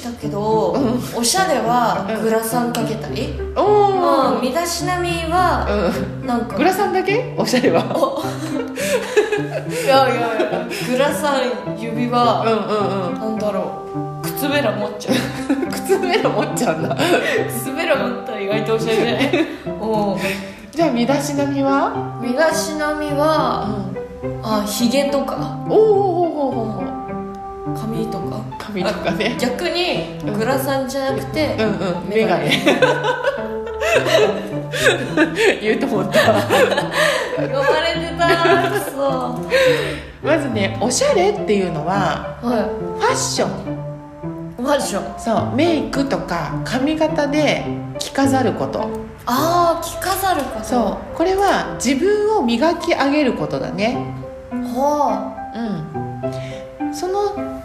したけど、おしゃれはグラサンかけたり、おまあお、身だしなみはうなんかん、グラサンだけ？おしゃれは？お。いやいやいや。グラサン指うん輪、うん。なんだろう。靴べら持っちゃう。う ん靴べら持っちゃうんだ。靴べら持ったら意外とおしゃれじゃない？おじゃあ身だしなみは？身だしなみはあひげとか。おおおお髪とか。髪とかね。逆にグラサンじゃなくて、うんうん。メガネ言うと思った。呼ばれてた。くそまずねおしゃれっていうのははファッション。いファッション。そう。メイクとか髪型で着飾ること。ああ着飾ること。そう。これは自分を磨き上げることだね。はうん。そので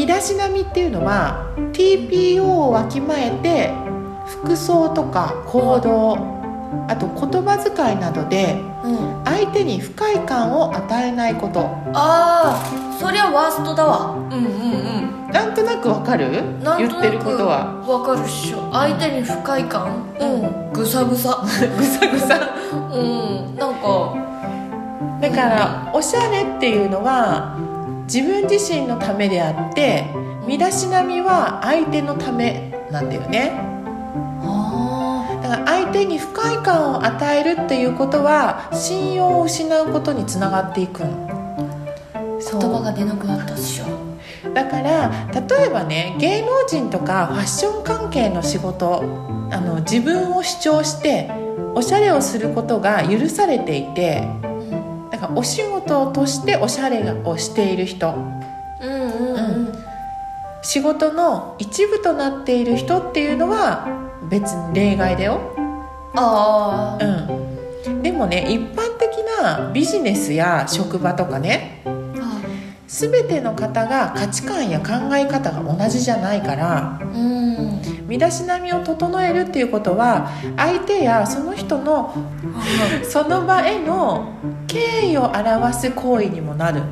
身だしなみっていうのは TPO をわきまえて服装とか行動あと言葉遣いなどで相手に不快感を与えないこと。ああそりゃワーストだわ。うんうんなんとなくわかる？言ってることは。わかるっしょ。相手に不快感？うん。ぐさぐさ。ぐさぐさ。うん。なんか。だからおしゃれっていうのは自分自身のためであって身だしなみは相手のためなんだよね。あだから相手に不快感を与えるっていうことは信用を失うことにつながっていく言葉が出なくなったっしょ。だから例えばね芸能人とかファッション関係の仕事あの自分を主張しておしゃれをすることが許されていてだからお仕事としておしゃれをしている人。うんうんうん。仕事の一部となっている人っていうのは別に例外だよ、ああ。うん、でもね一般的なビジネスや職場とかね全ての方が価値観や考え方が同じじゃないからうん身だしなみを整えるっていうことは相手やその人の その場への敬意を表す行為にもなる。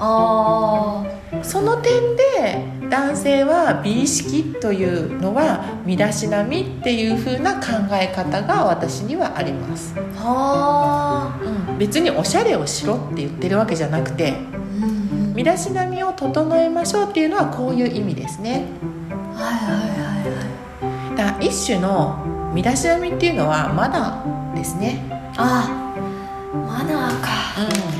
あその点で男性は美意識というのは身だしなみっていう風な考え方が私にはあります、あ。はうん、別におしゃれをしろって言ってるわけじゃなくてあうん身だしなみを整えましょうっていうのはこういう意味ですね。はいはいだ一種の身だしなみっていうのはマナーですね、あマナーか。うん